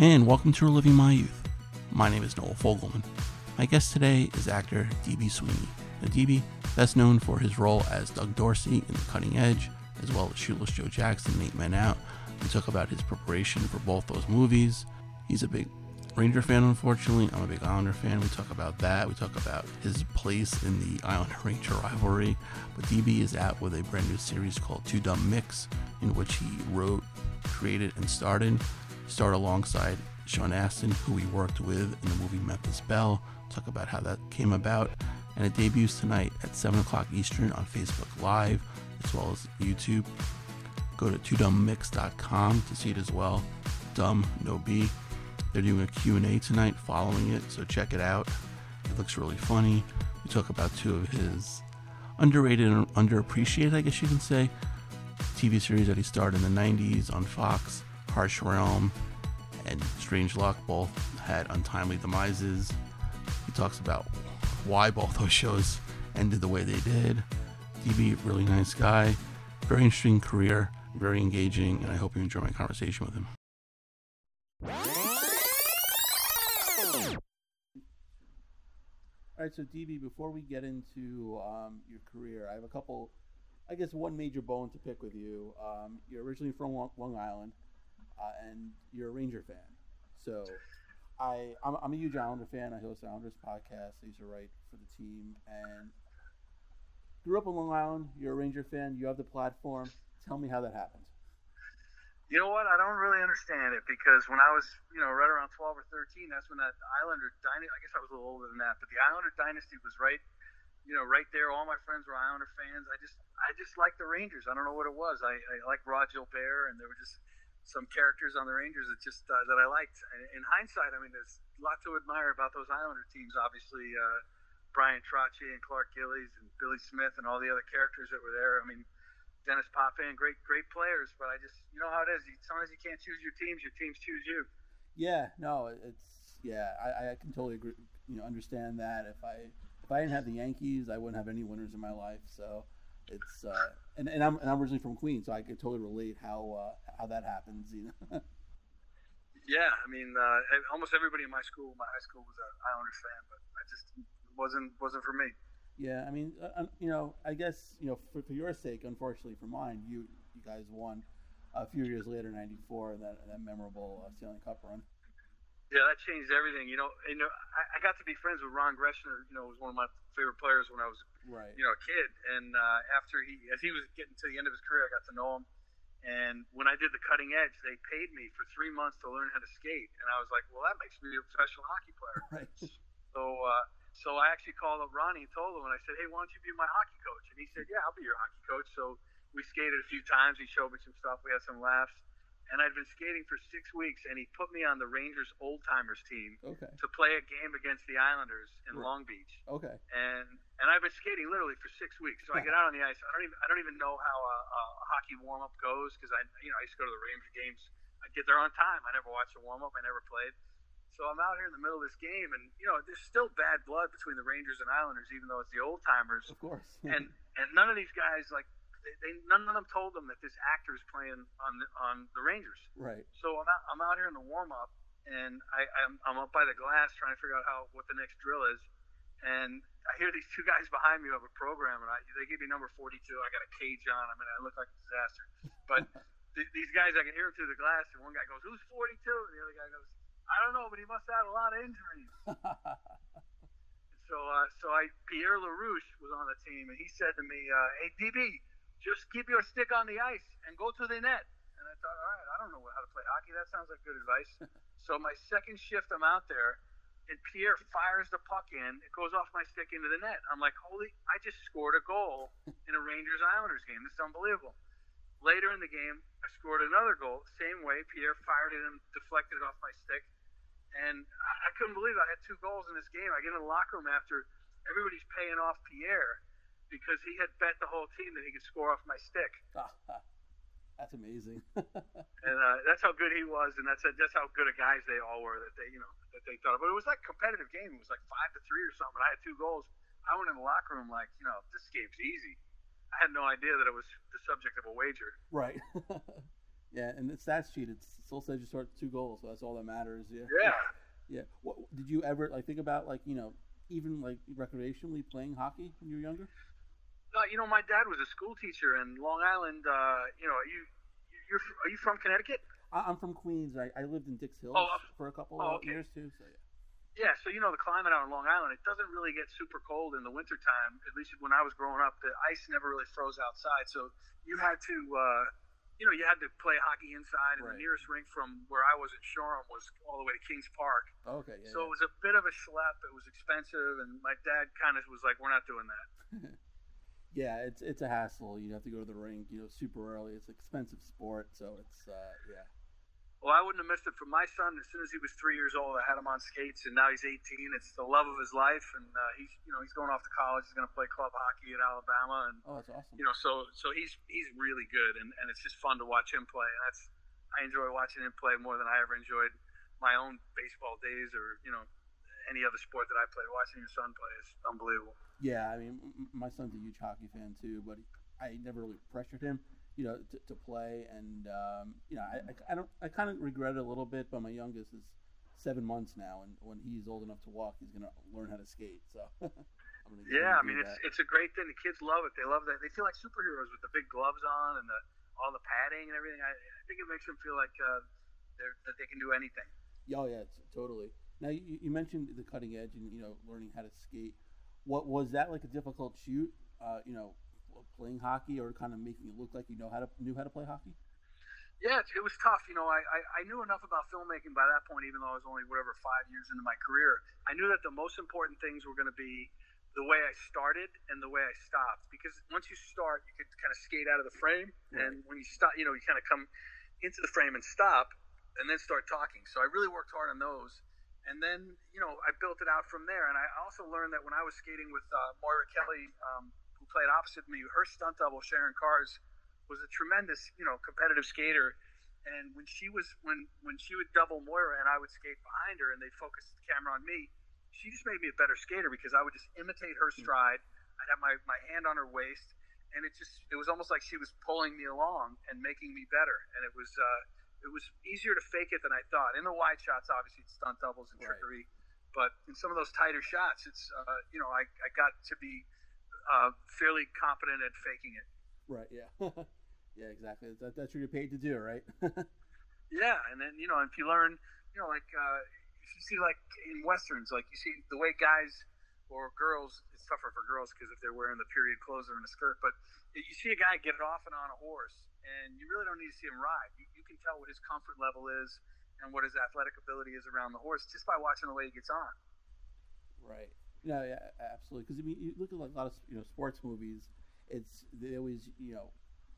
and welcome to Reliving My Youth. My name is Noel Fogelman. My guest today is actor D.B. Sweeney. Now, D.B. best known for his role as Doug Dorsey in The Cutting Edge, as well as Shoeless Joe Jackson in Eight Men Out. We talk about his preparation for both those movies. He's a big Ranger fan, unfortunately. I'm a big Islander fan. We talk about that. We talk about his place in the Islander Ranger rivalry. But DB is out with a brand new series called Two Dum Micks, in which he wrote, created, and starred in. Starred alongside Sean Astin, who he worked with in the movie Memphis Belle. Talk about how that came about. And it debuts tonight at 7 o'clock Eastern on Facebook Live, as well as YouTube. Go to twodummicks.com to see it as well. Dumb, no B. They're doing a Q&A tonight following it, so check it out. It looks really funny. We talk about two of his underrated and underappreciated, I guess you can say, TV series that he starred in the 90s on Fox, Harsh Realm and Strange Luck both had untimely demises. He talks about why both those shows ended the way they did. DB, really nice guy, very interesting career, very engaging, and I hope you enjoy my conversation with him. All right, so DB, before we get into um, your career, I have a couple, I guess, one major bone to pick with you. Um, you're originally from Long Island, uh, and you're a Ranger fan. So, I I'm, I'm, a huge Islander fan. I host Islanders podcast. I used to write for the team, and grew up on Long Island. You're a Ranger fan. You have the platform. Tell me how that happened. You know what? I don't really understand it because when I was, you know, right around 12 or 13, that's when that Islander dynasty, I guess I was a little older than that, but the Islander dynasty was right, you know, right there. All my friends were Islander fans. I just, I just liked the Rangers. I don't know what it was. I, I like Rod Gilbert, and there were just some characters on the Rangers that just, uh, that I liked. In hindsight, I mean, there's a lot to admire about those Islander teams. Obviously, uh, Bryan Trottier and Clark Gillies and Billy Smith and all the other characters that were there. I mean, Denis Potvin, great great players, but I just you know how it is. Sometimes you can't choose your teams; your teams choose you. Yeah, no, it's yeah. I, I can totally agree. You know, understand that. If I if I didn't have the Yankees, I wouldn't have any winners in my life. So it's uh, and and I'm and I'm originally from Queens, so I could totally relate how uh, how that happens. You know. yeah, I mean, uh, almost everybody in my school, my high school, was an Islanders fan, but I just wasn't wasn't for me. Yeah, I mean, uh, you know, I guess you know, for, for your sake, unfortunately for mine, you you guys won a few years later, '94, that that memorable uh, Stanley Cup run. Yeah, that changed everything. You know, you know, I, I got to be friends with Ron Greschner. You know, was one of my favorite players when I was, right. you know, a kid. And uh, after he, as he was getting to the end of his career, I got to know him. And when I did the cutting edge, they paid me for three months to learn how to skate. And I was like, well, that makes me a professional hockey player. Right. So uh, so I actually called up Ronnie and told him, and I said, hey, why don't you be my hockey coach? And he said, yeah, I'll be your hockey coach. So we skated a few times. He showed me some stuff. We had some laughs. And I'd been skating for six weeks, and he put me on the Rangers old timers team okay. to play a game against the Islanders in right. Long Beach. Okay. And and I've been skating literally for six weeks. So I get out on the ice. I don't even I don't even know how a, a hockey warm up goes because I you know I used to go to the Ranger games. I get there on time. I never watched a warm up. I never played. So I'm out here in the middle of this game, and you know, there's still bad blood between the Rangers and Islanders, even though it's the old timers. Of course. and and none of these guys like they, they, none of them told them that this actor is playing on the, on the Rangers. Right. So I'm out, I'm out here in the warm up, and I I'm, I'm up by the glass trying to figure out how what the next drill is, and I hear these two guys behind me have a program, and I, they give me number 42. I got a cage on. I mean, I look like a disaster. But th- these guys, I can hear them through the glass, and one guy goes, "Who's 42?" and the other guy goes, I don't know, but he must have had a lot of injuries. so, uh, so I Pierre Larouche was on the team, and he said to me, uh, "Hey, DB, just keep your stick on the ice and go to the net." And I thought, all right, I don't know how to play hockey. That sounds like good advice. so my second shift, I'm out there, and Pierre fires the puck in. It goes off my stick into the net. I'm like, holy! I just scored a goal in a Rangers Islanders game. This is unbelievable. Later in the game, I scored another goal. Same way, Pierre fired it and deflected it off my stick and I couldn't believe it. I had two goals in this game. I get in the locker room after everybody's paying off Pierre because he had bet the whole team that he could score off my stick. that's amazing. and uh, that's how good he was, and that's that's how good of guys they all were that they you know that they thought. But it was like a competitive game. It was like five to three or something. I had two goals. I went in the locker room like you know this game's easy. I had no idea that it was the subject of a wager. Right. Yeah, and the stats sheet it still says you scored two goals, so that's all that matters. Yeah. Yeah. Yeah. What, did you ever like think about like you know even like recreationally playing hockey when you were younger? Uh, you know, my dad was a school teacher in Long Island. Uh, you know, are you you're are you from Connecticut? I, am from Queens. I, I lived in Dix Hills oh, for a couple oh, of okay. years too. So yeah. Yeah, so you know the climate out in Long Island, it doesn't really get super cold in the wintertime. At least when I was growing up, the ice never really froze outside. So you had to, uh, you know, you had to play hockey inside, and Right. the nearest rink from where I was in Shoreham was all the way to Kings Park. Okay. Yeah. so it was a bit of a schlep. It was expensive, and my dad kind of was like, "We're not doing that." yeah, it's it's a hassle. You have to go to the rink, you know, super early. It's an expensive sport, so it's uh, yeah. Well, I wouldn't have missed it for my son. As soon as he was three years old, I had him on skates, and now he's 18. It's the love of his life, and uh, he's you know he's going off to college. He's going to play club hockey at Alabama, and Oh, that's awesome. you know so so he's he's really good, and, and it's just fun to watch him play. And that's I enjoy watching him play more than I ever enjoyed my own baseball days or you know any other sport that I played. Watching your son play is unbelievable. Yeah, I mean, my son's a huge hockey fan too, but I never really pressured him, you know, to, to play. And um, you know, I, I, I don't, I kind of regret it a little bit. But my youngest is seven months now, and when he's old enough to walk, he's gonna learn how to skate. So, I'm gonna get him Yeah, I mean it's that. it's a great thing. The kids love it. They love that. They feel like superheroes with the big gloves on and the all the padding and everything. I, I think it makes them feel like uh, they're, that they can do anything. Oh yeah, totally. Now you, you mentioned the cutting edge and you know learning how to skate. What was that like a difficult shoot? Uh, you know, playing hockey or kind of making it look like you know how to knew how to play hockey? Yeah, it, was tough. You know, I, I, I knew enough about filmmaking by that point, even though I was only whatever five years into my career. I knew that the most important things were going to be the way I started and the way I stopped. Because once you start, you could kind of skate out of the frame, and when you stop, you know, you kind of come into the frame and stop, and then start talking. So I really worked hard on those. And then, you know, I built it out from there. And I also learned that when I was skating with uh, Moira Kelly, um, who played opposite me, her stunt double, Sharon Cars, was a tremendous, you know, competitive skater. And when she was when when she would double Moira and I would skate behind her and they focused the camera on me, she just made me a better skater because I would just imitate her stride. I'd have my, my hand on her waist and it just it was almost like she was pulling me along and making me better. And it was uh, it was easier to fake it than I thought. In the wide shots, obviously it's stunt doubles and Right. trickery, but in some of those tighter shots, it's uh, you know I, I got to be uh, fairly competent at faking it. Right. Yeah. yeah. Exactly. That, that's what you're paid to do, right? Yeah, and then you know, if you learn, you know, like uh, if you see like in westerns, like you see the way guys or girls, it's tougher for girls because if they're wearing the period clothes or in a skirt, but you see a guy get it off and on a horse, and you really don't need to see him ride. You can tell what his comfort level is and what his athletic ability is around the horse just by watching the way he gets on. Right. No, yeah, absolutely. Because I mean, you look at like a lot of you know sports movies. It's they always you know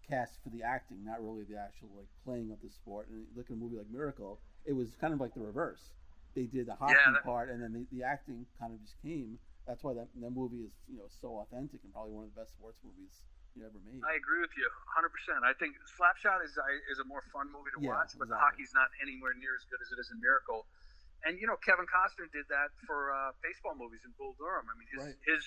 cast for the acting, not really the actual like playing of the sport. And you look at a movie like Miracle, it was kind of like the reverse. They did the hockey that- part, and then the, the acting kind of just came. That's why that, that movie is you know so authentic and probably one of the best sports movies you ever made. I agree with you 100%. I think Slapshot is is a more fun movie to Yeah, watch, but exactly. hockey's not anywhere near as good as it is in Miracle. And you know, Kevin Costner did that for uh, baseball movies in Bull Durham. I mean, his Right. his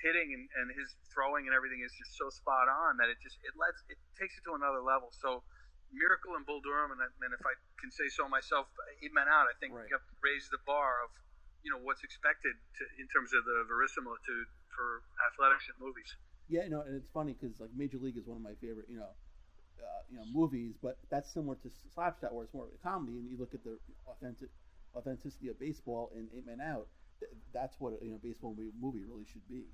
hitting and, and his throwing and everything is just so spot on that it just it lets it takes it to another level. So Miracle and Bull Durham, and, and if I can say so myself, it even out, I think Right. have raised the bar of you know what's expected to, in terms of the verisimilitude for athletics in movies. Yeah, no, and it's funny because like Major League is one of my favorite, you know, uh, you know, movies, but that's similar to Slapshot, where it's more of a comedy, and you look at the authentic authenticity of baseball in Eight Men Out. th- That's what you know, baseball movie, movie really should be.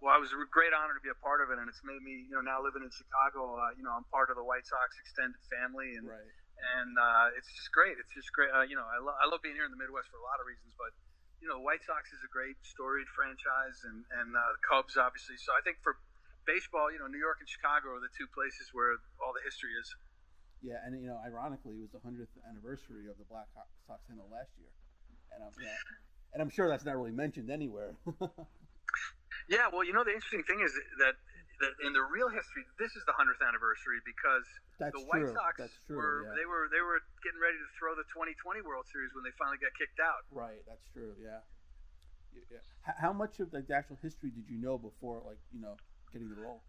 Well, it was a great honor to be a part of it, and it's made me, you know, now living in Chicago. Uh, you know, I'm part of the White Sox extended family, and Right. and uh, it's just great. It's just great. Uh, you know, I, lo- I love being here in the Midwest for a lot of reasons, but you know, White Sox is a great storied franchise, and and uh, the Cubs obviously. So I think for baseball, you know, New York and Chicago are the two places where all the history is. Yeah, and you know, ironically, it was the hundredth anniversary of the Black Sox handle last year, and I'm yeah, and I'm sure that's not really mentioned anywhere. Yeah, well, you know, the interesting thing is that, that in the real history, this is the hundredth anniversary because That's the White true. Sox That's true, were yeah. they were they were getting ready to throw the 2020 World Series when they finally got kicked out. right, that's true. Yeah. Yeah. How much of like the actual history did you know before, like you know, getting the role?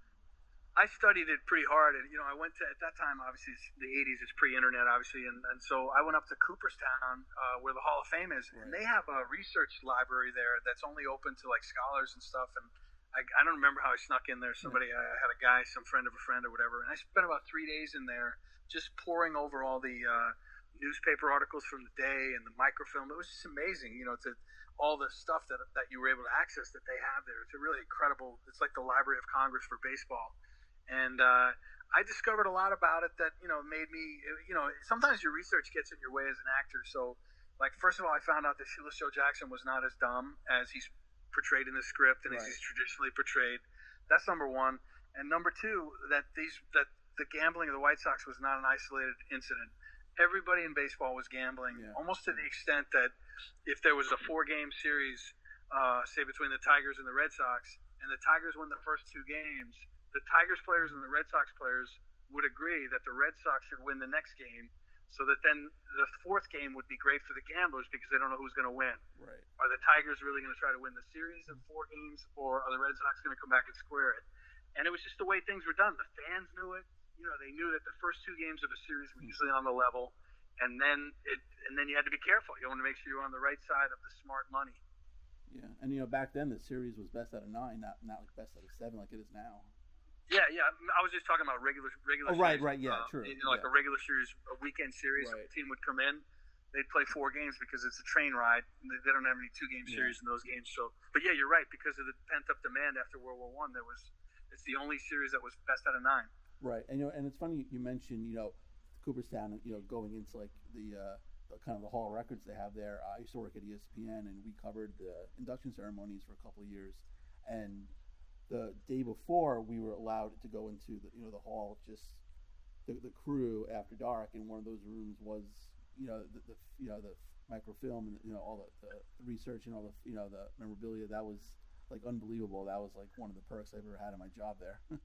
I studied it pretty hard, and you know, I went to at that time. Obviously, it's the '80s. is pre-internet, obviously, and, and so I went up to Cooperstown, uh, where the Hall of Fame is, right. and they have a research library there that's only open to like scholars and stuff. And I, I don't remember how I snuck in there. Somebody, I had a guy, some friend of a friend or whatever, and I spent about three days in there just poring over all the uh, newspaper articles from the day and the microfilm. It was just amazing, you know, to all the stuff that that you were able to access that they have there. It's a really incredible. It's like the Library of Congress for baseball and uh, I discovered a lot about it that you know made me you know sometimes your research gets in your way as an actor. So like first of all, I found out that Shoeless Joe Jackson was not as dumb as he's portrayed in the script and right. as he's traditionally portrayed. That's number one. And number two, that these that the gambling of the White Sox was not an isolated incident. Everybody in baseball was gambling, yeah. almost to the extent that if there was a four-game series, uh, say between the Tigers and the Red Sox, and the Tigers won the first two games, the Tigers players and the Red Sox players would agree that the Red Sox should win the next game, so that then the fourth game would be great for the gamblers because they don't know who's going to win. Right. Are the Tigers really going to try to win the series in four games, or are the Red Sox going to come back and square it? And it was just the way things were done. The fans knew it. You know, they knew that the first two games of the series were usually on the level, and then it, and then you had to be careful. You want to make sure you're on the right side of the smart money. Yeah, and you know, back then the series was best out of nine, not not like best out of seven like it is now. Yeah, yeah. I was just talking about regular regular. Oh, right, series, right, yeah, uh, true. You know, like yeah. a regular series, a weekend series. Right. A team would come in, they'd play four games because it's a train ride. They don't have any two game series yeah. in those games. So, but yeah, you're right. Because of the pent up demand after World War One, there was. It's the only series that was best out of nine. Right, and you know, and it's funny you mentioned you know Cooperstown, you know, going into like the. Uh, the, kind of the hall of records they have there. I used to work at ESPN, and we covered the induction ceremonies for a couple of years. And the day before we were allowed to go into the you know the hall just the, the crew after dark and one of those rooms was you know the, the you know the microfilm and you know all the, the, research and all the you know the memorabilia. That was like unbelievable. That was like one of the perks i've ever had in my job there.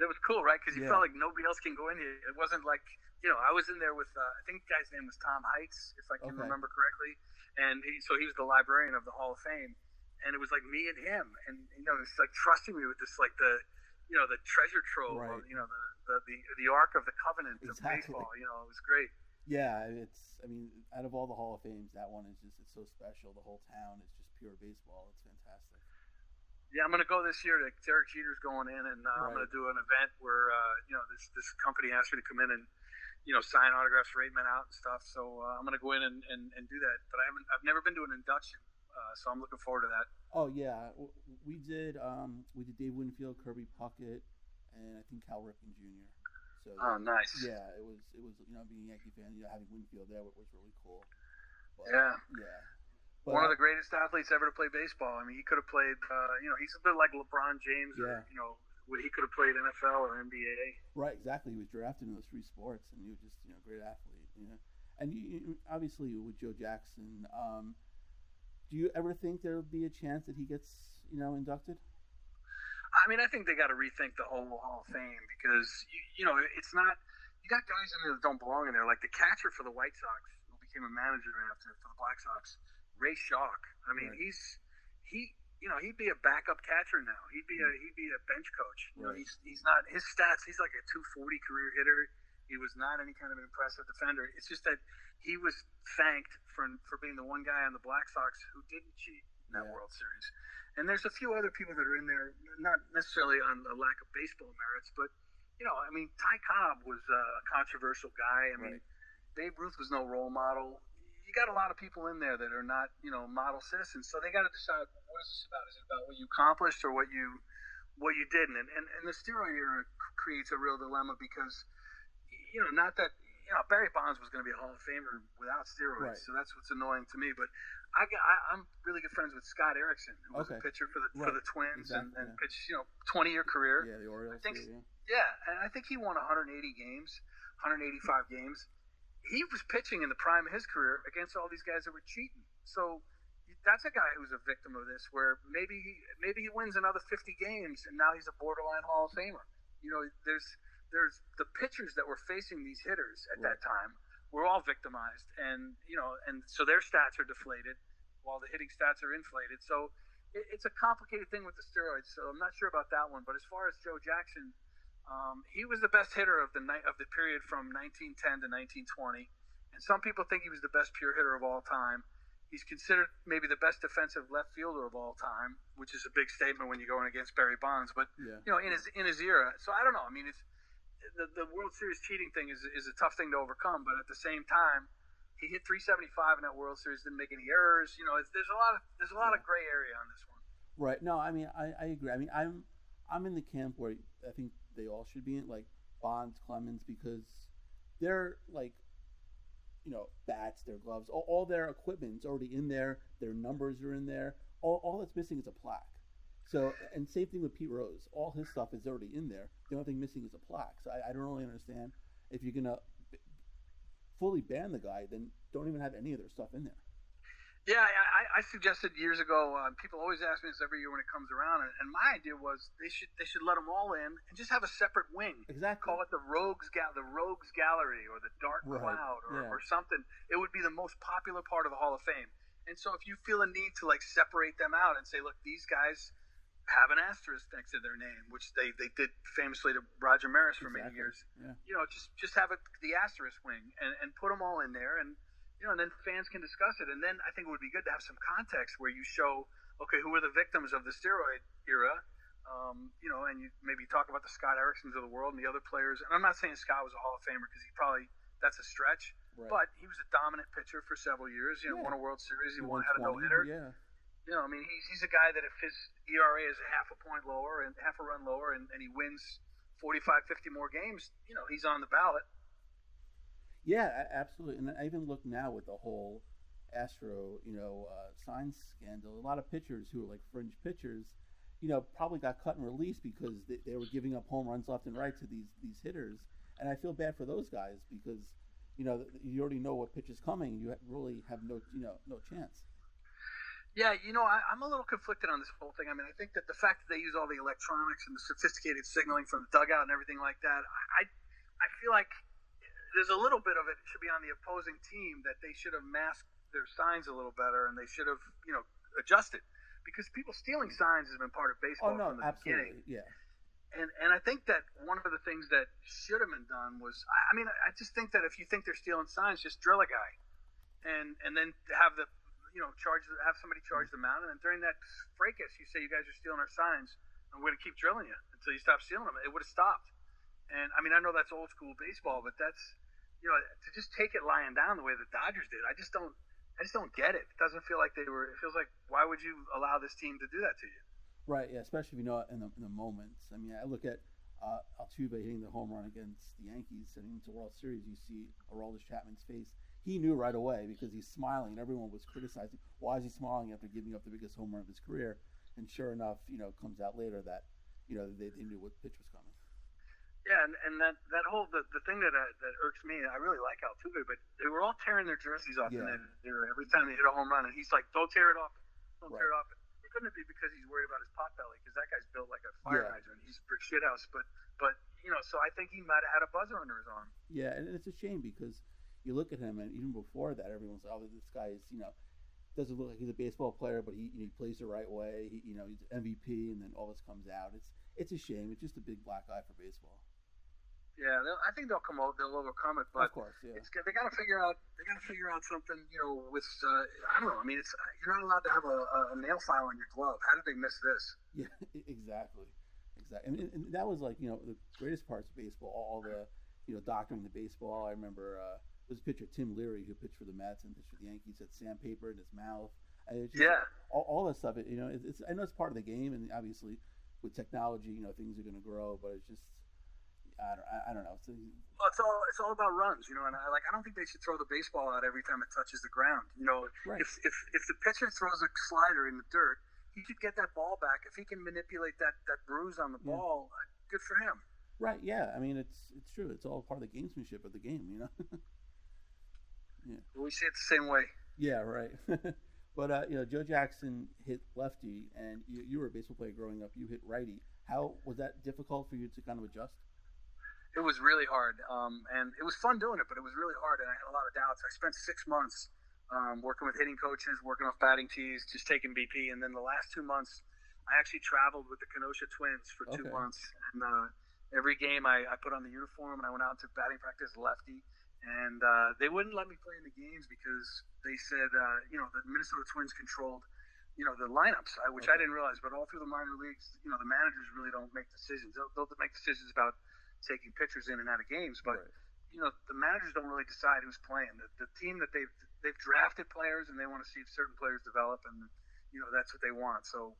That was cool right? Because you yeah. felt like nobody else can go in here. It wasn't like you know i was in there with uh, i think the guy's name was Tom Heitz if i can okay. remember correctly. And he, so he was the librarian of the hall of fame and it was like me and him, and you know, it's like trusting me with this like the, you know, the treasure trove, right. of, you know, the, the the the Ark of the Covenant exactly. of baseball. You know, it was great. Yeah, it's. I mean, out of all the Hall of Fames, that one is just it's so special. The whole town is just pure baseball. It's fantastic. Yeah, I'm gonna go this year. To, Derek Jeter's going in, and uh, right. I'm gonna do an event where uh, you know this this company asked me to come in and you know sign autographs for eight men out and stuff. So uh, I'm gonna go in and, and, and do that. But I haven't. I've never been to an induction uh, so I'm looking forward to that. Oh yeah, we did. Um, we did Dave Winfield, Kirby Puckett, and I think Cal Ripken Jr. So oh, nice. Yeah, it was. It was. You know, being a Yankee fan, you know, having Winfield there was really cool. But, yeah. Yeah. But, One of the greatest athletes ever to play baseball. I mean, he could have played. Uh, you know, he's a bit like LeBron James, yeah. or you know, he could have played NFL or NBA. Right. Exactly. He was drafted in those three sports, and he was just you know a great athlete. You know, and you, you, obviously with Joe Jackson. Um, do you ever think there will be a chance that he gets, you know, inducted? I mean, I think they got to rethink the whole Hall of Fame because you, you know it's not. You got guys in there that don't belong in there, like the catcher for the White Sox, who became a manager after for the Black Sox, Ray Schalk. I mean, right. he's he you know, he'd be a backup catcher now. He'd be a he'd be a bench coach. You know, he's he's not his stats. He's like a 240 career hitter. He was not any kind of an impressive defender. It's just that he was thanked for for being the one guy on the Black Sox who didn't cheat in that yeah. World Series. And there's a few other people that are in there, not necessarily on a lack of baseball merits, but you know, I mean, Ty Cobb was a controversial guy. I mean, right. Babe Ruth was no role model. You got a lot of people in there that are not, you know, model citizens. So they got to decide what is this about? Is it about what you accomplished or what you what you didn't? And and, and the steroid era creates a real dilemma because you know, not that you know Barry Bonds was going to be a Hall of Famer without steroids, right. so that's what's annoying to me. But I, I am really good friends with Scott Erickson, who was okay. a pitcher for the right. for the Twins exactly, and, and yeah. pitched you know 20 year career. Yeah, the Orioles. I think, too, yeah. yeah, and I think he won 180 games, 185 games. He was pitching in the prime of his career against all these guys that were cheating. So that's a guy who's a victim of this, where maybe he maybe he wins another 50 games and now he's a borderline Hall of Famer. You know, there's there's the pitchers that were facing these hitters at right. that time were all victimized, and you know, and so their stats are deflated, while the hitting stats are inflated. So it, it's a complicated thing with the steroids. So I'm not sure about that one. But as far as Joe Jackson, Um, he was the best hitter of the night of the period from 1910 to 1920, and some people think he was the best pure hitter of all time. He's considered maybe the best defensive left fielder of all time, which is a big statement when you're going against Barry Bonds. But Yeah. you know, in his in his era, so I don't know. I mean, it's the, the World Series cheating thing is is a tough thing to overcome, but at the same time, he hit 375 in that World Series, didn't make any errors. You know, it's, there's a lot of there's a lot of gray area on this one. Right. No, I mean, I, I agree. I mean, I'm I'm in the camp where I think they all should be in, like Bonds, Clemens, because they're like, you know, bats, their gloves, all, all their equipment's already in there. Their numbers are in there. All, all that's missing is a plaque. So, and same thing with Pete Rose. All his stuff is already in there. The only thing missing is a plaque. So I, I don't really understand if you're gonna b- fully ban the guy, then don't even have any of their stuff in there. Yeah, I, I- suggested years ago. Uh, people always ask me this every year when it comes around, and, and my idea was they should they should let them all in and just have a separate wing. Exactly. Call it the Rogues Ga- the Rogues Gallery or the Dark Right, Cloud or, yeah. or something. It would be the most popular part of the Hall of Fame. And so if you feel a need to like separate them out and say, look, these guys have an asterisk next to their name, which they, they did famously to Roger Maris for many years. Yeah. You know, just just have it the asterisk wing and, and put them all in there and you know, and then fans can discuss it. And then I think it would be good to have some context where you show, okay, who were the victims of the steroid era, um, you know, and you maybe talk about the Scott Ericksons of the world and the other players. And I'm not saying Scott was a Hall of Famer because he probably that's a stretch, Right. but he was a dominant pitcher for several years. You know, Yeah. won a World Series, he He won had a no 20, hitter. Yeah. You know, I mean, he's, he's a guy that if his ERA is a half a point lower and half a run lower, and, and he wins 45, 50 more games, you know, he's on the ballot. Yeah, absolutely. And I even look now with the whole Astro, you know, uh, sign scandal. A lot of pitchers who are like fringe pitchers, you know, probably got cut and released because they, they were giving up home runs left and right to these these hitters. And I feel bad for those guys because, you know, you already know what pitch is coming. You really have no, you know, no chance. Yeah, you know, I, I'm a little conflicted on this whole thing. I mean, I think that the fact that they use all the electronics and the sophisticated signaling from the dugout and everything like that, I, I feel like there's a little bit of it should be on the opposing team that they should have masked their signs a little better and they should have, you know, adjusted because people stealing signs has been part of baseball Oh no, from the beginning. absolutely, yeah. And and I think that one of the things that should have been done was, I I mean, I just think that if you think they're stealing signs, just drill a guy, and and then have the, you know, charge have somebody charge them out, and then during that fracas, you say you guys are stealing our signs, and we're gonna keep drilling you until you stop stealing them. It would have stopped. And I mean, I know that's old school baseball, but that's, you know, to just take it lying down the way the Dodgers did, I just don't. I just don't get it. It doesn't feel like they were. It feels like why would you allow this team to do that to you? Right, yeah, especially if you know it in the, in the moments. I mean, I look at uh, Altuve hitting the home run against the Yankees heading into World Series. You see Aroldis Chapman's face. He knew right away because he's smiling, and everyone was criticizing. Why is he smiling after giving up the biggest home run of his career? And sure enough, you know, it comes out later that you know they, they knew what pitch was coming. Yeah, and, and that that whole the, the thing that uh, that irks me, I really like Altuve, but they were all tearing their jerseys off Yeah. in that era every time they hit a home run, and he's like, "Don't tear it off, don't tear it off." It couldn't it be because he's worried about his pot belly? Because that guy's built like a fire Yeah. hydrant. He's a brick shithouse. But but you know, so I think he might have had a buzzer under his arm. Yeah, and it's a shame because you look at him, and even before that, everyone's like, "Oh, this guy is you know." Doesn't look like he's a baseball player, but he, he plays the right way. He, you know, he's MVP, and then all this comes out. It's it's a shame. It's just a big black eye for baseball. Yeah, I think they'll come out, they'll overcome it. But of course, yeah. it's. They got to figure out. They got to figure out something. You know, with uh, I don't know. I mean, it's you're not allowed to have a, a nail file on your glove. How did they miss this? Yeah, exactly, exactly. And, and that was like you know the greatest parts of baseball. All the you know doctoring the baseball. I remember uh, there was a pitcher Tim Leary who pitched for the Mets and pitched for the Yankees had sandpaper in his mouth. And it's just, Yeah. all, all that stuff. You know, it's, it's I know it's part of the game, and obviously with technology, you know, things are going to grow. But it's just I don't I, I don't know. It's, Well, it's all it's all about runs, you know. And I like I don't think they should throw the baseball out every time it touches the ground. You know, Right. if if if the pitcher throws a slider in the dirt, he should get that ball back. If he can manipulate that that bruise on the Yeah. ball, uh, good for him. right? Yeah. I mean, it's it's true. It's all part of the gamesmanship of the game. You know. We see it the same way. Yeah, right. but uh, you know, Joe Jackson hit lefty, and you, you were a baseball player growing up. You hit righty. How was that difficult for you to kind of adjust? It was really hard, um, and it was fun doing it, but it was really hard, and I had a lot of doubts. I spent six months um, working with hitting coaches, working off batting tees, just taking BP, and then the last two months, I actually traveled with the Kenosha Twins for two Okay. months, and uh, every game I, I put on the uniform and I went out to batting practice lefty. And uh, they wouldn't let me play in the games because they said, uh, you know, the Minnesota Twins controlled, you know, the lineups, uh, which okay. I didn't realize. But all through the minor leagues, you know, the managers really don't make decisions. They'll, they'll make decisions about taking pitchers in and out of games, but right. you know, the managers don't really decide who's playing. The, the team that they've they've drafted players and they want to see if certain players develop and you know that's what they want. So,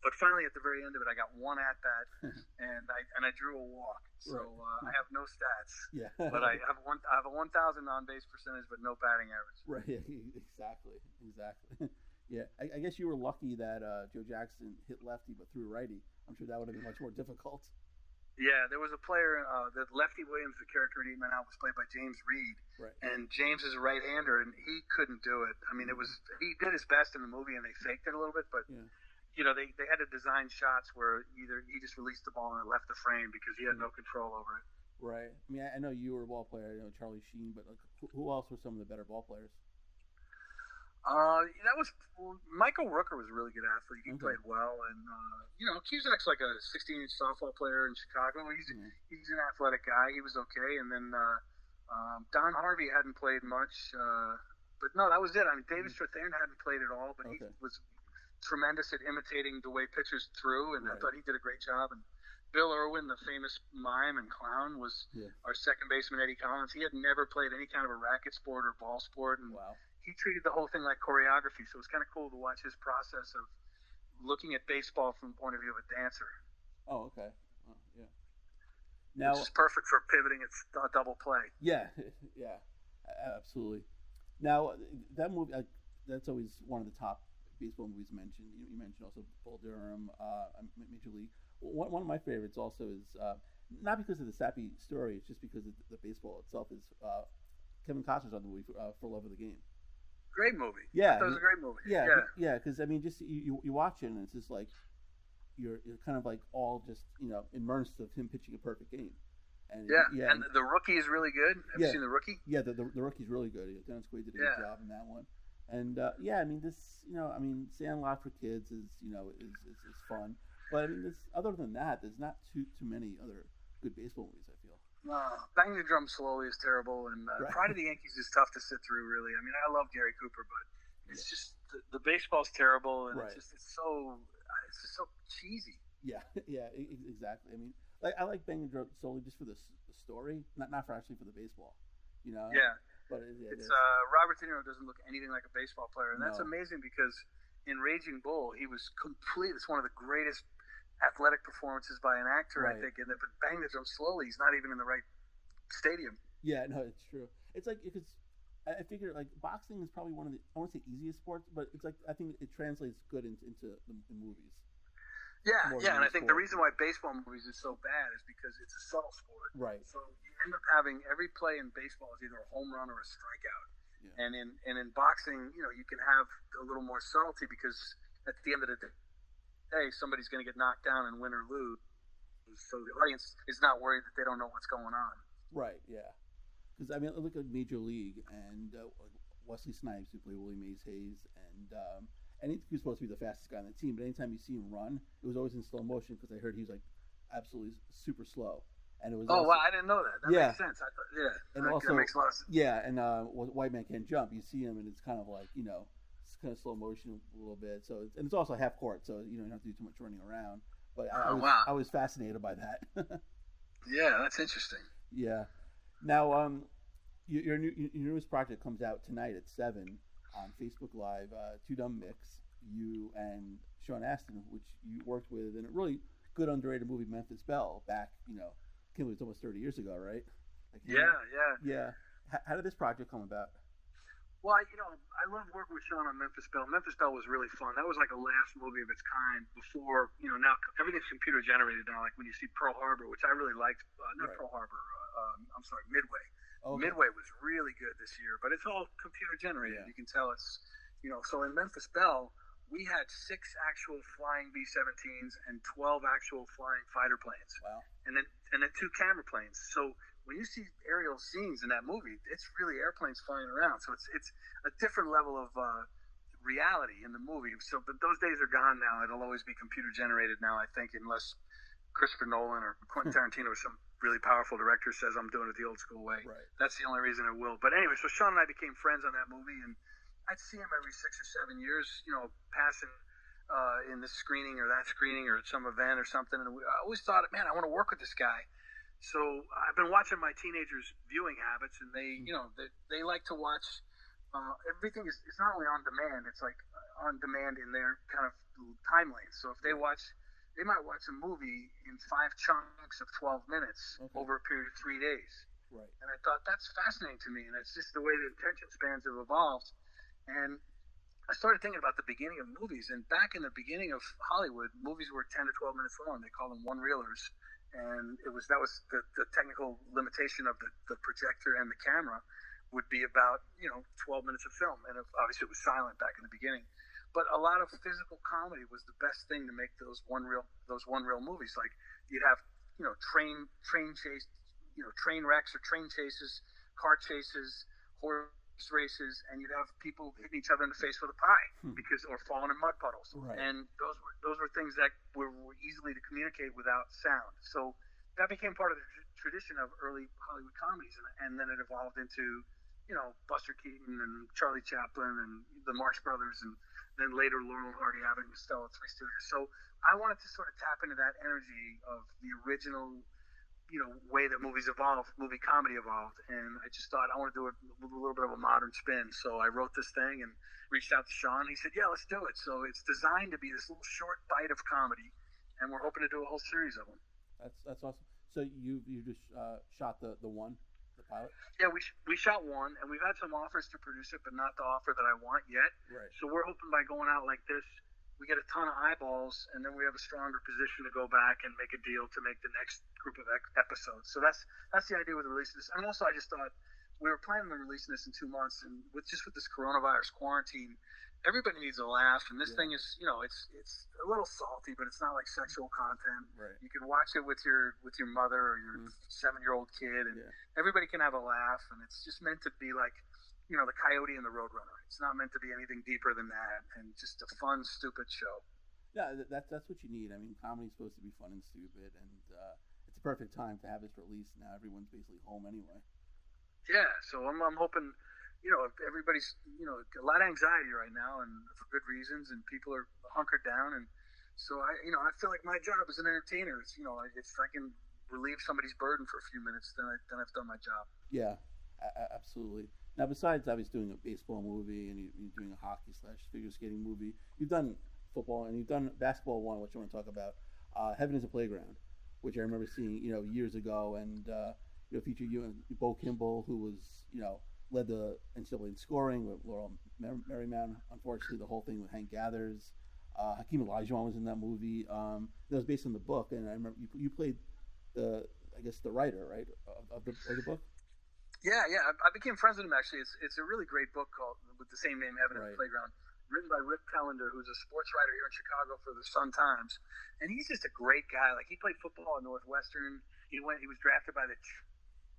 but finally at the very end of it, I got one at bat, and I and I drew a walk. So right. uh, I have no stats. Yeah. but I have one. I have a 1,000 on base percentage, but no batting average. Right. Exactly. Exactly. yeah. I, I, guess you were lucky that uh, Joe Jackson hit lefty but threw righty. I'm sure that would have been much more difficult. Yeah, there was a player, uh, that Lefty Williams, the character in Eight Men Out, was played by James Read, right. and James is a right-hander, and he couldn't do it. I mean, it was he did his best in the movie, and they faked it a little bit, but yeah. you know, they they had to design shots where either he just released the ball and it left the frame because he had no control over it. Right. I mean, I know you were a ball player, you know Charlie Sheen, but like, who else were some of the better ball players? Uh, that was Michael Rooker was a really good athlete. He okay. played well, and uh, you know Cusack's like a 16-inch softball player in Chicago. He's mm-hmm. he's an athletic guy. He was okay, and then uh, um, Don Harvey hadn't played much, uh, but no, that was it. I mean, David mm-hmm. Strathairn hadn't played at all, but okay. he was tremendous at imitating the way pitchers threw, and right. I thought he did a great job. And Bill Irwin, the famous mime and clown, was yeah. our second baseman Eddie Collins. He had never played any kind of a racket sport or ball sport, and wow he treated the whole thing like choreography. So it was kind of cool to watch his process of looking at baseball from the point of view of a dancer. Oh, okay. Oh, yeah. Now, Which is perfect for pivoting. It's a double play. Yeah, yeah, absolutely. Now that movie, uh, that's always one of the top baseball movies mentioned. You, you mentioned also Bull Durham, uh, Major League. One, one of my favorites also is uh, not because of the sappy story, it's just because the, the baseball itself is uh, Kevin Costner's on the movie for, uh, for Love of the Game great movie. Yeah, it was a great movie. Yeah, yeah, because yeah, I mean, just you, you watch it and it's just like you're you're kind of like all just you know immersed of him pitching a perfect game. And, yeah, yeah, and the rookie is really good. Have yeah, you seen the rookie? Yeah, the, the, the rookie's really good. Dennis Quaid did a yeah. good job in that one. And uh, yeah, I mean this, you know, I mean Sandlot for kids is you know is, is, is fun, but I mean this other than that, there's not too too many other good baseball movies. Uh, Bang the Drum Slowly is terrible, and uh, right. Pride of the Yankees is tough to sit through. Really, I mean, I love Gary Cooper, but it's yeah. just the, the, baseball's terrible, and right. it's just it's so it's just so cheesy. Yeah, yeah, exactly. I mean, like I like Bang the Drum Slowly just for the, the story, not not for actually for the baseball. You know. Yeah. But it, yeah, it's uh, Robert De Niro doesn't look anything like a baseball player, and that's amazing because in Raging Bull he was complete. It's one of the greatest athletic performances by an actor, right. I think. And but bang the drum slowly. He's not even in the right stadium. Yeah, no, it's true. It's like because I figure like boxing is probably one of the I won't say easiest sports, but it's like I think it translates good into, into the, the movies. Yeah, yeah, and I think sport. the reason why baseball movies is so bad is because it's a subtle sport. Right. So you end up having every play in baseball is either a home run or a strikeout. Yeah. And in and in boxing, you know, you can have a little more subtlety because at the end of the day, hey, somebody's going to get knocked down and win or lose. So the audience is not worried that they don't know what's going on. Right. Yeah. Because I mean, look at Major League and uh, Wesley Snipes, who played Willie Mays Hayes, and um, and he was supposed to be the fastest guy on the team. But anytime you see him run, it was always in slow motion because I heard he was like absolutely super slow. And it was oh also, wow, I didn't know that. That yeah. makes sense. I thought, yeah, and that, also that makes a lot of sense. Yeah, and uh, White Man Can't Jump. You see him, and it's kind of like you know kind of slow motion a little bit. So it's, and it's also half court, so you know you don't have to do too much running around. But I, I oh, was, wow. I was fascinated by that. yeah, that's interesting. Yeah. Now, um, your, your, new, your newest project comes out tonight at seven on Facebook Live. Uh, Two Dum Micks, you and Sean Astin, which you worked with in a really good underrated movie, Memphis Belle, back you know, can't believe it's almost thirty years ago, right? Like, yeah, yeah, yeah. How, how did this project come about? Well, you know, I love working with Sean on Memphis Belle. Memphis Belle was really fun. That was like a last movie of its kind before, you know, now everything's computer generated now. Like when you see Pearl Harbor, which I really liked, uh, not right. Pearl Harbor, uh, um, I'm sorry, Midway. Okay. Midway was really good this year, but it's all computer generated. Yeah. You can tell it's, you know, so in Memphis Belle, we had six actual flying B-17s and 12 actual flying fighter planes. Wow. And then and then two camera planes. So when you see aerial scenes in that movie, it's really airplanes flying around. So it's it's a different level of uh, reality in the movie. So, but those days are gone now. It'll always be computer generated now, I think, unless Christopher Nolan or Quentin Tarantino or some really powerful director says I'm doing it the old school way. Right. That's the only reason I will. But anyway, so Sean and I became friends on that movie, and I'd see him every six or seven years, you know, passing uh, in this screening or that screening or at some event or something. And we, I always thought, man, I want to work with this guy. So I've been watching my teenagers' viewing habits, and they, you know, they, they like to watch. Uh, everything is it's not only on demand; it's like on demand in their kind of time lane. So if they watch they might watch a movie in five chunks of 12 minutes Okay. over a period of three days. Right. And I thought that's fascinating to me, and it's just the way the attention spans have evolved. And I started thinking about the beginning of movies, and back in the beginning of Hollywood, movies were 10 to 12 minutes long. They called them one reelers, and it was that was the, the technical limitation of the, the projector and the camera would be about you know 12 minutes of film, and obviously it was silent back in the beginning but a lot of physical comedy was the best thing to make those one reel those one reel movies. Like you'd have you know train train chase, you know train wrecks or train chases, car chases, horse races, and you'd have people hitting each other in the face with a pie Hmm. because or falling in mud puddles. Right. And those were those were things that were, were easily to communicate without sound. So that became part of the tr- tradition of early Hollywood comedies, and, and then it evolved into you know Buster Keaton and Charlie Chaplin and the Marx Brothers and then later Laurel and Hardy Abbott and Costello Three Stooges. So I wanted to sort of tap into that energy of the original, you know, way that movies evolved, movie comedy evolved, and I just thought I want to do it with a little bit of a modern spin. So I wrote this thing and reached out to Sean. He said, "Yeah, let's do it." So it's designed to be this little short bite of comedy, and we're hoping to do a whole series of them. That's that's awesome. So you you just uh, shot the the one, the pilot. Yeah, we sh- we shot one, and we've had some offers to produce it, but not the offer that I want yet. Right. So we're hoping by going out like this, we get a ton of eyeballs, and then we have a stronger position to go back and make a deal to make the next group of episodes. So that's that's the idea with releasing this. And also, I just thought we were planning on releasing this in two months, and with just with this coronavirus quarantine, everybody needs a laugh, and this Yeah. thing is, you know, it's it's a little salty, but it's not like sexual content. Right. You can watch it with your with your mother or your Mhm. seven year old kid, and Yeah. everybody can have a laugh, and it's just meant to be like, you know, the Coyote and the Roadrunner. It's not meant to be anything deeper than that, and just a fun, stupid show. Yeah, that's that's what you need. I mean, comedy's supposed to be fun and stupid, and uh, it's a perfect time to have this released. Now everyone's basically home anyway. Yeah, so I'm, I'm hoping, you know, everybody's, you know, a lot of anxiety right now, and for good reasons, and people are hunkered down, and so I, you know, I feel like my job as an entertainer is, you know, if I can relieve somebody's burden for a few minutes, then I, then I've done my job. Yeah, absolutely. Now, besides obviously doing a baseball movie and you, you're doing a hockey slash figure skating movie, you've done football and you've done basketball one, which I want to talk about. Uh, Heaven is a Playground, which I remember seeing, you know, years ago, and uh, you know, featured you and Bo Kimble, who was, you know, led the NCAA in scoring with Loyola Mar- Marymount. Unfortunately, the whole thing with Hank Gathers. Uh, Hakeem Olajuwon was in that movie. Um, that was based on the book, and I remember you, you played the, I guess, the writer, right, of, of the of the book. Yeah, yeah. I, I became friends with him actually. It's it's a really great book called with the same name, Heaven Right. and the Playground, written by Rick Telander, who's a sports writer here in Chicago for the Sun Times, and he's just a great guy. Like he played football at Northwestern. He went. He was drafted by the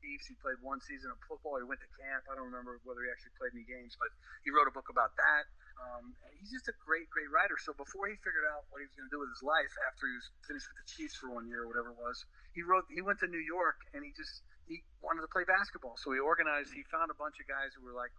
Chiefs. He played one season of football. He went to camp. I don't remember whether he actually played any games, but he wrote a book about that. Um, he's just a great, great writer. So before he figured out what he was going to do with his life after he was finished with the Chiefs for one year or whatever it was, he wrote. He went to New York and he just he wanted to play basketball. So he organized. He found a bunch of guys who were like,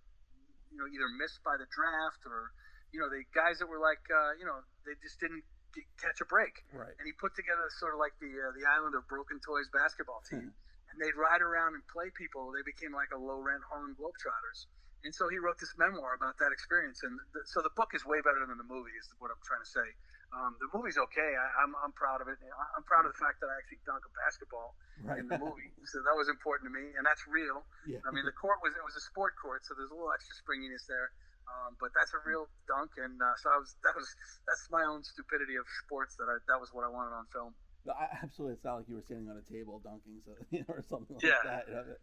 you know, either missed by the draft or, you know, the guys that were like, uh, you know, they just didn't get, catch a break. Right. And he put together sort of like the uh, the island of broken toys basketball team. And they'd ride around and play people. They became like a low rent Harlem Globetrotters. And so he wrote this memoir about that experience. And so the book is way better than the movie, is what I'm trying to say. Um, the movie's okay. I, I'm, I'm proud of it. I'm proud of the fact that I actually dunk a basketball Right. in the movie. so that was important to me, and that's real. yeah. I mean, the court was it was a sport court, so there's a little extra springiness there. Um, but that's a real dunk, and uh, so I was that was that's my own stupidity of sports that I that was what I wanted on film. No, I, absolutely. It's not like you were standing on a table dunking, so you know, or something like Yeah. that. You know, that-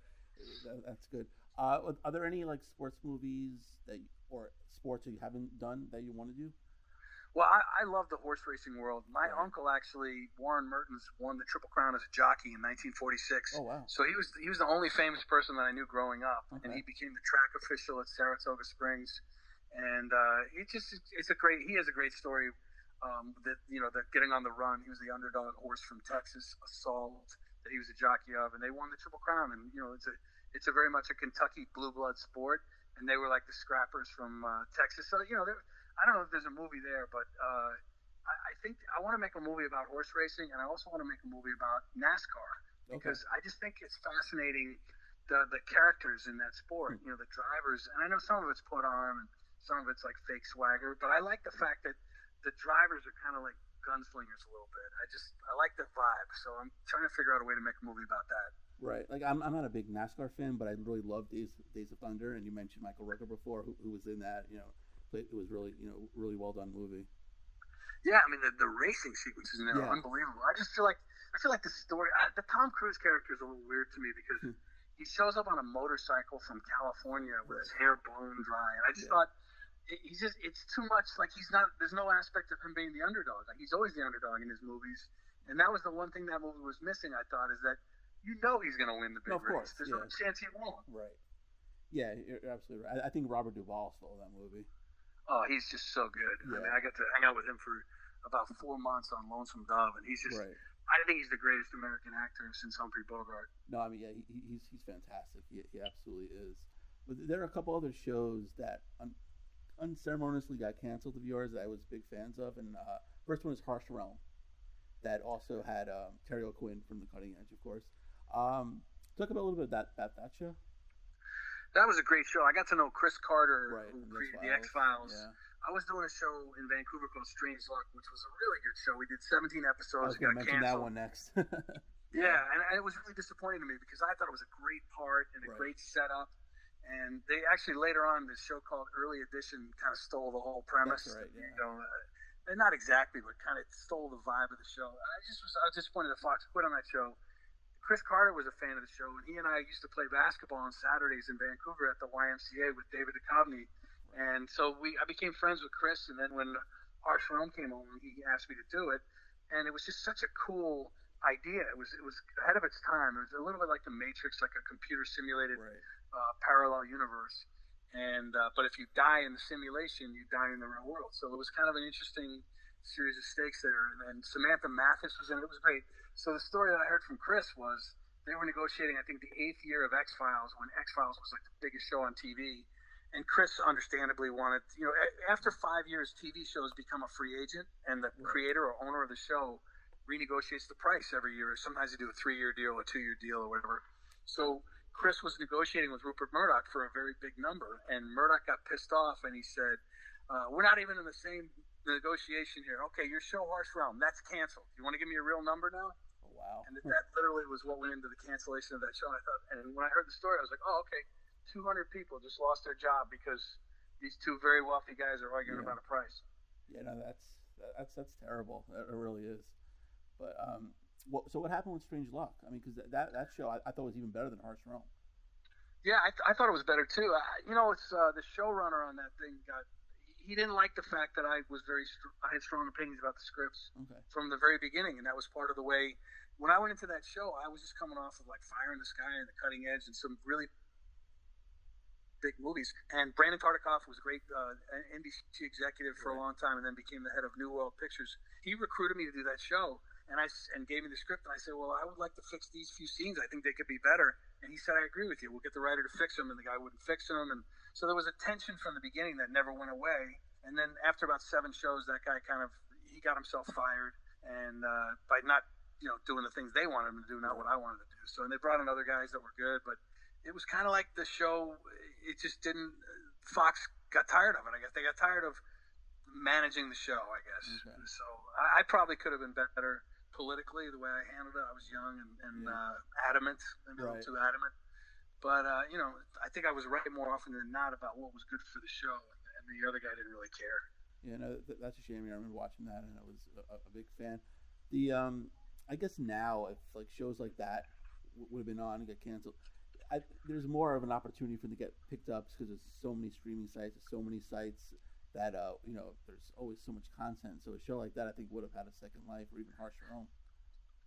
that- that's good. Uh, are there any like sports movies that you, or sports that you haven't done that you want to do? Well, I, I love the horse racing world. My Right. uncle actually, Warren Mehrtens, won the Triple Crown as a jockey in 1946. Oh wow. So he was he was the only famous person that I knew growing up, and he became the track official at Saratoga Springs. And uh, he just it's a great he has a great story Um, that you know, that getting on the run, he was the underdog horse from Texas, Assault, that he was a jockey of, and they won the Triple Crown. And you know, it's a it's a very much a Kentucky blue blood sport, and they were like the scrappers from uh, Texas. So you know, I don't know if there's a movie there, but uh, I, I think I want to make a movie about horse racing, and I also want to make a movie about NASCAR because okay. I just think it's fascinating the the characters in that sport. Hmm. You know, the drivers, and I know some of it's put on, and some of it's like fake swagger, but I like the fact that the drivers are kind of like gunslingers a little bit. I just I like the vibe, so I'm trying to figure out a way to make a movie about that. Right. Like I'm, I'm not a big NASCAR fan, but I really love Days Days of Thunder, and you mentioned Michael Rooker before, who, who was in that. You know, it was really you know really well done movie. Yeah, I mean the, the racing sequences in there yeah. are unbelievable. I just feel like I feel like the story, I, the Tom Cruise character is a little weird to me because hmm. he shows up on a motorcycle from California with his hair blown dry, and I just yeah. thought he's just it's too much. Like he's not. There's no aspect of him being the underdog. Like he's always the underdog in his movies, and that was the one thing that movie was missing. I thought is that you know he's going to win the big no, of race. Course, There's yeah. no chance he won't. Right. Yeah, you're absolutely right. I, I think Robert Duvall stole that movie. Oh, he's just so good. Yeah. I mean, I got to hang out with him for about four months on Lonesome Dove, and he's just. Right. I think he's the greatest American actor since Humphrey Bogart. No, I mean, yeah, he, he's he's fantastic. He, he absolutely is. But there are a couple other shows that un- unceremoniously got canceled of yours that I was big fans of, and uh, first one is Harsh Realm, that also had um, Terry O'Quinn from The Cutting Edge, of course. Um, talk about a little bit about that, that show. That was a great show. I got to know Chris Carter, right, who created the X Files. Yeah. I was doing a show in Vancouver called Strange Luck, which was a really good show. We did 17 episodes. I was going to mention canceled. that one next. yeah, and, and, it was really disappointing to me because I thought it was a great part and a right. great setup. And they actually later on, this show called Early Edition kind of stole the whole premise. Right. Yeah. You know, uh, and not exactly, but kind of stole the vibe of the show. I just was I was disappointed that Fox quit on that show Chris Carter was a fan of the show, and he and I used to play basketball on Saturdays in Vancouver at the YMCA with David Duchovny. And so we, I became friends with Chris, and then when Harsh Realm came on, he asked me to do it, and it was just such a cool idea. It was it was ahead of its time. It was a little bit like the Matrix, like a computer simulated right. uh, parallel universe. And uh, but if you die in the simulation, you die in the real world. So it was kind of an interesting series of stakes there. And, and Samantha Mathis was in it. It was great. So the story that I heard from Chris was they were negotiating, I think, the eighth year of X Files when X Files was like the biggest show on TV. And Chris understandably wanted, you know, after five years, TV shows become a free agent, and the creator or owner of the show renegotiates the price every year. Sometimes they do a three year deal, a two year deal, or whatever. So Chris was negotiating with Rupert Murdoch for a very big number, and Murdoch got pissed off and he said, uh, We're not even in the same negotiation here. Okay, your show Harsh Realm, that's canceled. You want to give me a real number now? Wow. And that literally was what went into the cancellation of that show. And I thought, and when I heard the story, I was like, oh, okay, 200 people just lost their job because these two very wealthy guys are arguing yeah. about a price. Yeah, no, that's that's that's terrible. It really is. But um, what, so what happened with Strange Luck? I mean, because that that show I, I, thought was even better than Harsh Realm. Yeah, I, th- I thought it was better too. you know, it's uh, the showrunner on that thing got he didn't like the fact that I was very str- I had strong opinions about the scripts okay. from the very beginning, and that was part of the way when I went into that show, I was just coming off of like Fire in the Sky and The Cutting Edge and some really big movies. And Brandon Tartikoff was a great uh, NBC executive for right. a long time, and then became the head of New World Pictures. He recruited me to do that show, and I and gave me the script. And I said, "Well, I would like to fix these few scenes. I think they could be better." And he said, "I agree with you. We'll get the writer to fix them." And the guy wouldn't fix them, and so there was a tension from the beginning that never went away. And then after about seven shows, that guy kind of he got himself fired, and uh, by not you know, doing the things they wanted him to do, not what I wanted to do. So, and they brought in other guys that were good, but it was kind of like the show. It just didn't. Fox got tired of it. I guess they got tired of managing the show. I guess. Okay. So I, I, probably could have been better politically the way I handled it. I was young and, and yeah. uh, adamant, maybe right. a little too adamant. But uh, you know, I think I was right more often than not about what was good for the show, and, and the other guy didn't really care. Yeah, no, that's a shame. I remember watching that, and I was a, a big fan. The um, I guess now if like shows like that w- would have been on and get canceled, I, there's more of an opportunity for them to get picked up because there's so many streaming sites, there's so many sites that uh, you know there's always so much content. So a show like that I think would have had a second life or even Harsh Realm.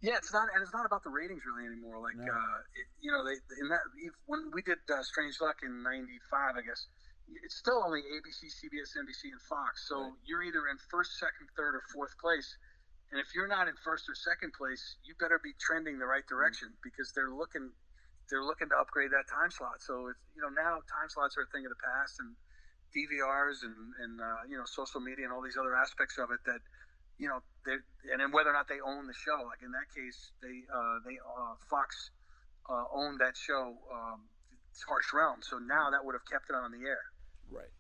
Yeah, it's not, and it's not about the ratings really anymore. Like, no. uh, it, you know, they in that when we did uh, Strange Luck in '95, I guess it's still only ABC, CBS, NBC, and Fox. So Right. you're either in first, second, third, or fourth place. And if you're not in first or second place, you better be trending the right direction because they're looking they're looking to upgrade that time slot. So it's you know now time slots are a thing of the past, and DVRs and and uh, you know social media and all these other aspects of it that you know they and then whether or not they own the show. Like in that case, they uh, they uh, Fox uh, owned that show. Um, Harsh Realm. So now that would have kept it on the air. Right.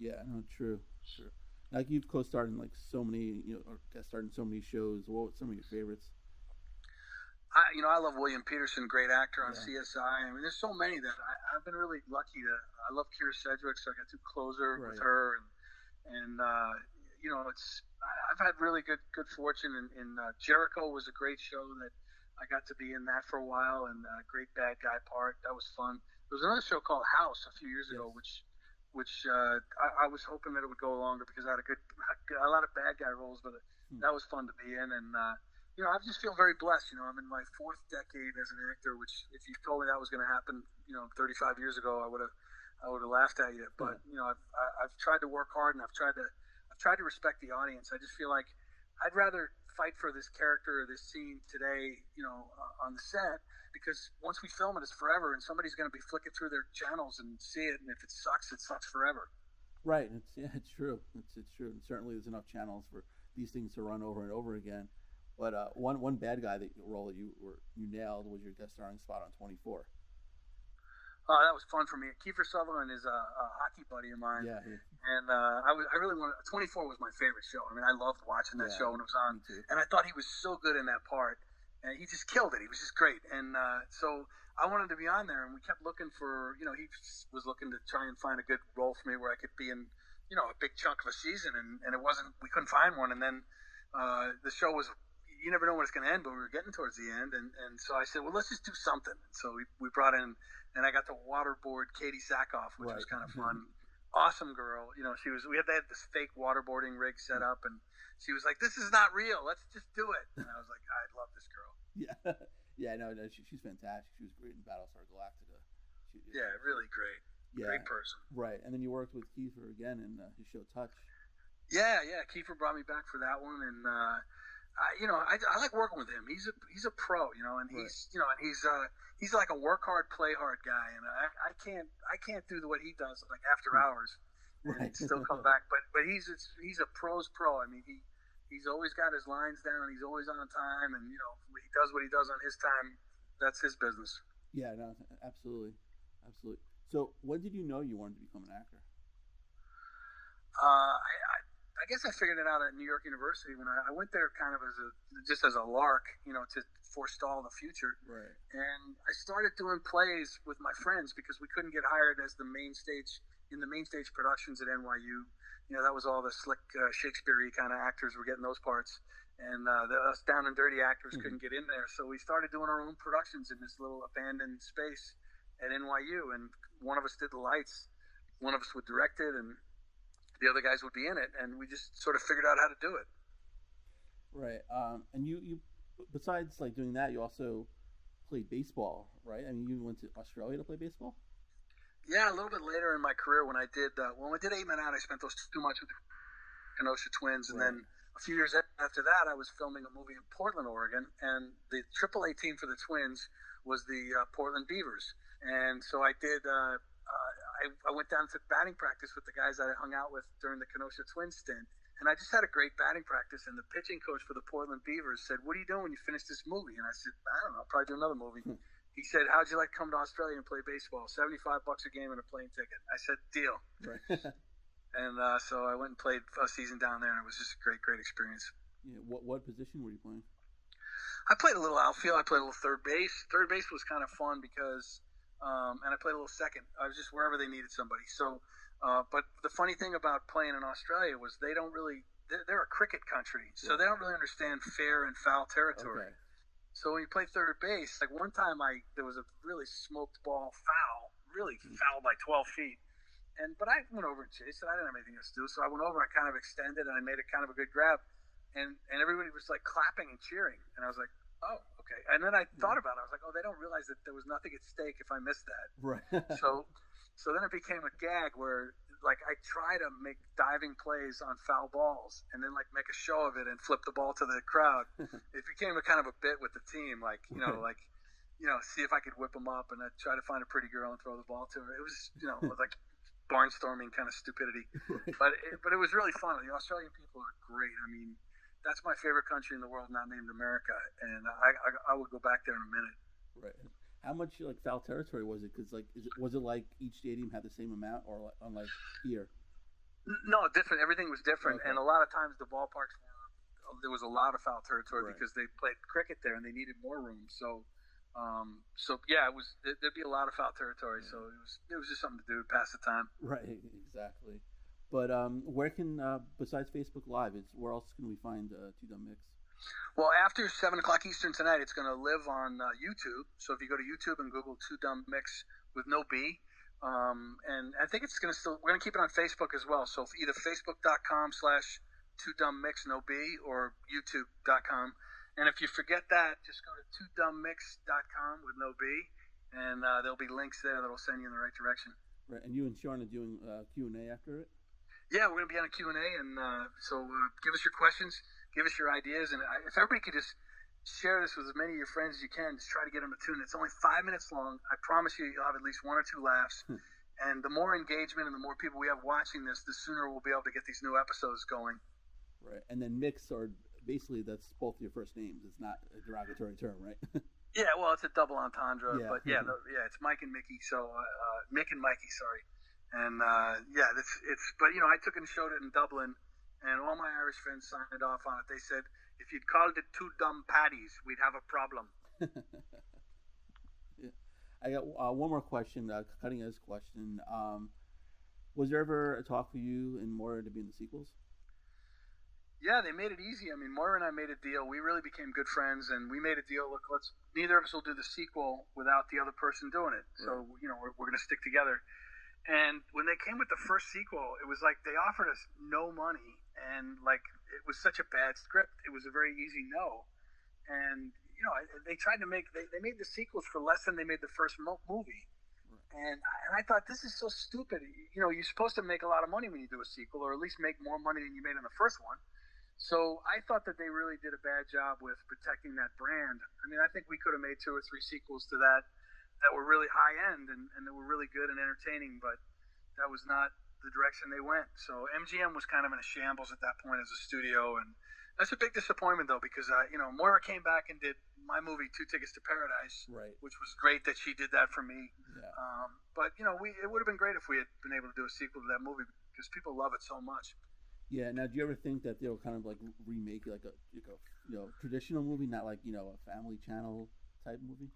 Yeah. No. True. True. Like you've co-starred in like so many, you know, or guest starred in so many shows. What were some of your favorites? I, you know, I love William Petersen, great actor on Yeah. CSI. I mean, there's so many that I, I've been really lucky to. I love Kyra Sedgwick, so I got to closer with her, and and uh, you know, it's I've had really good good fortune. In, in uh, Jericho was a great show that I got to be in that for a while, and uh, great bad guy part that was fun. There was another show called House a few years ago, which which uh, I, I was hoping that it would go longer because I had a good a lot of bad guy roles, but Hmm. that was fun to be in, and. Uh, you know, I just feel very blessed. You know, I'm in my fourth decade as an actor, which if you told me that was going to happen, you know, 35 years ago, I would have, I would have laughed at you. But you know, I've, I- I've tried to work hard and I've tried to, I've tried to respect the audience. I just feel like I'd rather fight for this character or this scene today, you know, uh, on the set because once we film it, it's forever, and somebody's going to be flicking through their channels and see it, and if it sucks, it sucks forever. Right. It's yeah. It's true. It's it's true. And certainly, there's enough channels for these things to run over and over again. But uh, one one bad guy that role that you were you nailed was your guest starring spot on 24. Oh, that was fun for me. Kiefer Sutherland is a, a hockey buddy of mine. Yeah. he- and uh, I was I really wanted 24 was my favorite show. I mean, I loved watching that Yeah. show when it was on, too. and I thought he was so good in that part, and he just killed it. He was just great, and uh, so I wanted to be on there, and we kept looking for you know he was looking to try and find a good role for me where I could be in you know a big chunk of a season, and, and it wasn't we couldn't find one, and then uh, the show was. You never know when it's going to end, but we were getting towards the end, and, and so I said, well, let's just do something. And so we, we brought in, and I got to waterboard Katee Sackhoff, which was kind of fun awesome girl. You know, she was. We had they had this fake waterboarding rig set up, and she was like, "This is not real. Let's just do it." And I was like, "I love this girl." Yeah. yeah. No. No. She, she's fantastic. She was great in Battlestar Galactica. She, Yeah, really great, Yeah. great person. Right. And then you worked with Kiefer again in uh, his show Touch. Yeah, yeah. Kiefer brought me back for that one, and uh, I, you know, I, I like working with him. He's a he's a pro, you know, and Right. he's you know, and he's uh, he's like a work hard, play hard guy, and I, I can't I can't do what he does like after hours. Right. and still come back. But but he's it's, he's a pro's pro. I mean he he's always got his lines down. He's always on time, and you know he does what he does on his time. That's his business. Yeah. No. Absolutely. Absolutely. So, when did you know you wanted to become an actor? Uh, I, I I guess I figured it out at New York University when I, I went there kind of as a just as a lark, you know, to forestall the future. Right. and I started doing plays with my friends because we couldn't get hired as the main stage in the main stage productions at NYU. You know, that was all the slick uh, Shakespeare-y kind of actors were getting those parts, and uh, the us down and dirty actors Mhm. couldn't get in there. So we started doing our own productions in this little abandoned space at NYU, and one of us did the lights, one of us would direct it, and the other guys would be in it, and we just sort of figured out how to do it. Right. Um, and you, you, besides like doing that, you also played baseball, right? I mean, you went to Australia to play baseball. Yeah, a little bit later in my career when I did uh, when I did Eight Men Out, I spent those two months with the Kenosha Twins, and then a few years after that, I was filming a movie in Portland, Oregon, and the AAA team for the Twins was the uh, Portland Beavers, and so I did. Uh, uh, I, I went down to batting practice with the guys that I hung out with during the Kenosha Twins stint, and I just had a great batting practice. And the pitching coach for the Portland Beavers said, "What are you doing when you finish this movie?" And I said, "I don't know, I'll probably do another movie." Hmm. He said, "How'd you like to come to Australia and play baseball? Seventy-five bucks a game and a plane ticket." I said, "Deal." Right. And uh, so I went and played a season down there, and it was just a great, great experience. yeah. What what position were you playing? I played a little outfield. I played a little third base. Third base was kind of fun because, um, and I played a little second. I was just wherever they needed somebody. So, uh, but the funny thing about playing in Australia was they don't really. They're, they're a cricket country, so they don't really understand fair and foul territory. Okay. So when you play third base, like one time I there was a really smoked ball foul, really Hmm. foul by 12 feet. And but I went over and chased it. I didn't have anything else to do, so I went over. I kind of extended and I made it kind of a good grab, and and everybody was like clapping and cheering, and I was like, oh okay. And then I thought about it. I was like, oh, they don't realize that there was nothing at stake if I missed that. Right. So So then it became a gag where like I try to make diving plays on foul balls and then like make a show of it and flip the ball to the crowd. it became a kind of a bit with the team, like you know, like you know, see if I could whip them up and I'd try to find a pretty girl and throw the ball to her. It was you know like barnstorming kind of stupidity, but it, but it was really fun. The Australian people are great. I mean, that's my favorite country in the world, not named America, and I I, I would go back there in a minute. Right. How much like foul territory was it? Because like, it, was it like each stadium had the same amount, or like, unlike here? No, different. Everything was different, okay. and a lot of times the ballparks were there was a lot of foul territory right. because they played cricket there and they needed more room. So, um, so yeah, it was there'd be a lot of foul territory. Yeah. So it was it was just something to do to pass the time. Right, exactly. But um, where can uh, besides Facebook Live, is where else can we find uh, Two Dum Micks? Well, after seven o'clock Eastern tonight, it's going to live on uh, YouTube. So if you go to YouTube and Google Two Dum Micks with no B, um, and I think it's going to still we're going to keep it on Facebook as well. So either facebook.com slash Two Dum Micks no B or YouTube.com. And if you forget that, just go to twodummicks.com with no B, and uh, there'll be links there that'll send you in the right direction. Right, and you and Sean are doing uh, Q and A after it. Yeah, we're going to be on a Q and A, and uh, so uh, give us your questions give us your ideas. And if everybody could just share this with as many of your friends as you can, just try to get them to tune. It's only five minutes long. I promise you, you'll have at least one or two laughs. Hmm. And the more engagement and the more people we have watching this, the sooner we'll be able to get these new episodes going. Right. And then mix or basically that's both your first names. It's not a derogatory term, right? yeah, well, it's a double entendre, yeah. but yeah, the, yeah, it's Mike and Mickey. So uh, uh, Mick and Mikey, sorry. And uh, yeah, it's it's. But you know, I took and showed it in Dublin and all my Irish friends signed off on it. They said, if you'd called it two dumb patties, we'd have a problem. yeah. I got uh, one more question, uh, cutting edge question. Um, was there ever a talk for you and Moira to be in the sequels? Yeah, they made it easy. I mean, Moira and I made a deal. We really became good friends, and we made a deal. Look, let's neither of us will do the sequel without the other person doing it. Right. So you know, we're, we're going to stick together. And when they came with the first sequel, it was like they offered us no money and like it was such a bad script. It was a very easy no, and you know they tried to make they, they made the sequels for less than they made the first mo- movie, and and I thought this is so stupid. You know, you're supposed to make a lot of money when you do a sequel, or at least make more money than you made in the first one. So I thought that they really did a bad job with protecting that brand. I mean, I think we could have made two or three sequels to that that were really high end and, and that were really good and entertaining, but that was not the direction they went. So MGM was kind of in a shambles at that point as a studio, and that's a big disappointment though because uh, you know Moira came back and did my movie Two Tickets to Paradise, right. which was great that she did that for me. Yeah. Um, but you know, we it would have been great if we had been able to do a sequel to that movie because people love it so much. Yeah. Now, do you ever think that they'll kind of like remake like a, like a you know traditional movie, not like you know a Family Channel type movie?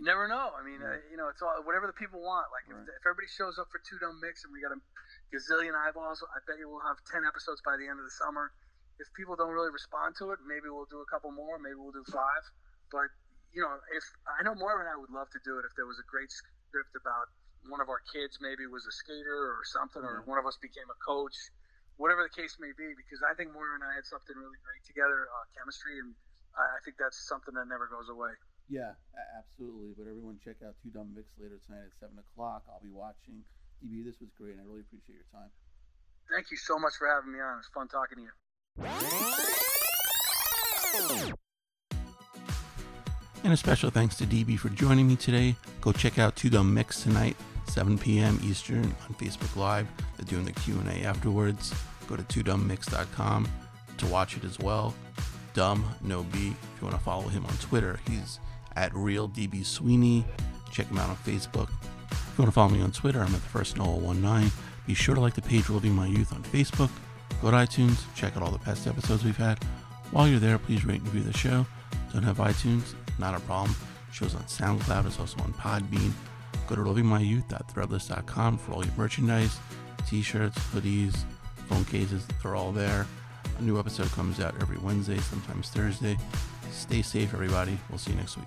You never know. I mean, uh, you know, it's all whatever the people want. Like if, right. if everybody shows up for Two Dum Micks and we got a gazillion eyeballs, I bet you we'll have ten episodes by the end of the summer. If people don't really respond to it, maybe we'll do a couple more. Maybe we'll do five. But you know, if I know Moira and I would love to do it if there was a great script about one of our kids maybe was a skater or something, or one of us became a coach, whatever the case may be. Because I think Moira and I had something really great together, uh, chemistry, and I think that's something that never goes away. Yeah, absolutely. But everyone, check out Two Dum Micks later tonight at seven o'clock. I'll be watching. DB, this was great, and I really appreciate your time. Thank you so much for having me on. It's fun talking to you. And a special thanks to DB for joining me today. Go check out Two Dum Micks tonight, 7 p.m. Eastern on Facebook Live. They're doing the Q&A afterwards. Go to twodummicks.com to watch it as well. Dumb No B. If you want to follow him on Twitter, he's at Real DB Sweeney. Check him out on Facebook. If you want to follow me on Twitter, I'm at the first Noah19. Be sure to like the page Living My Youth on Facebook. Go to iTunes, check out all the past episodes we've had. While you're there, please rate and review the show. Don't have iTunes? Not a problem. Show's on SoundCloud, it's also on Podbean. Go to livingmyyouth.threadless.com for all your merchandise, t-shirts, hoodies, phone cases, they're all there. A new episode comes out every Wednesday, sometimes Thursday. Stay safe, everybody. We'll see you next week.